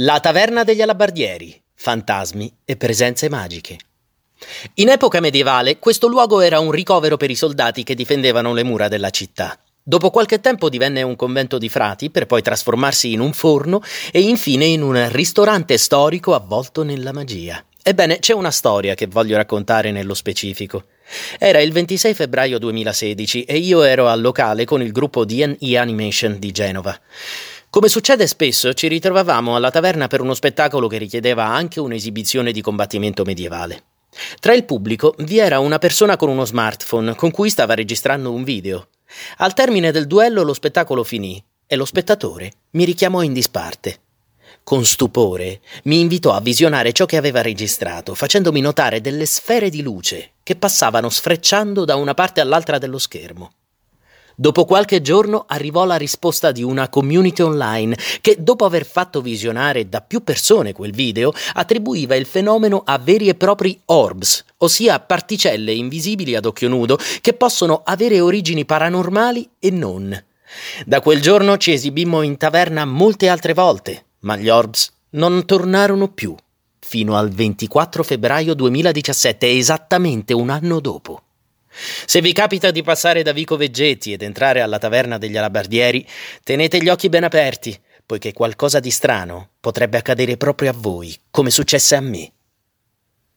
La taverna degli alabardieri, fantasmi e presenze magiche. In epoca medievale questo luogo era un ricovero per i soldati che difendevano le mura della città. Dopo qualche tempo divenne un convento di frati per poi trasformarsi in un forno e infine in un ristorante storico avvolto nella magia. Ebbene, c'è una storia che voglio raccontare nello specifico. Era il 26 febbraio 2016 e io ero al locale con il gruppo DNE Animation di Genova. Come succede spesso, ci ritrovavamo alla taverna per uno spettacolo che richiedeva anche un'esibizione di combattimento medievale. Tra il pubblico vi era una persona con uno smartphone con cui stava registrando un video. Al termine del duello lo spettacolo finì e lo spettatore mi richiamò in disparte. Con stupore mi invitò a visionare ciò che aveva registrato, facendomi notare delle sfere di luce che passavano sfrecciando da una parte all'altra dello schermo. Dopo qualche giorno arrivò la risposta di una community online che, dopo aver fatto visionare da più persone quel video, attribuiva il fenomeno a veri e propri orbs, ossia particelle invisibili ad occhio nudo che possono avere origini paranormali e non. Da quel giorno ci esibimmo in taverna molte altre volte, ma gli orbs non tornarono più, fino al 24 febbraio 2017, esattamente un anno dopo. Se vi capita di passare da Vico Veggetti ed entrare alla taverna degli alabardieri, tenete gli occhi ben aperti, poiché qualcosa di strano potrebbe accadere proprio a voi, come successe a me.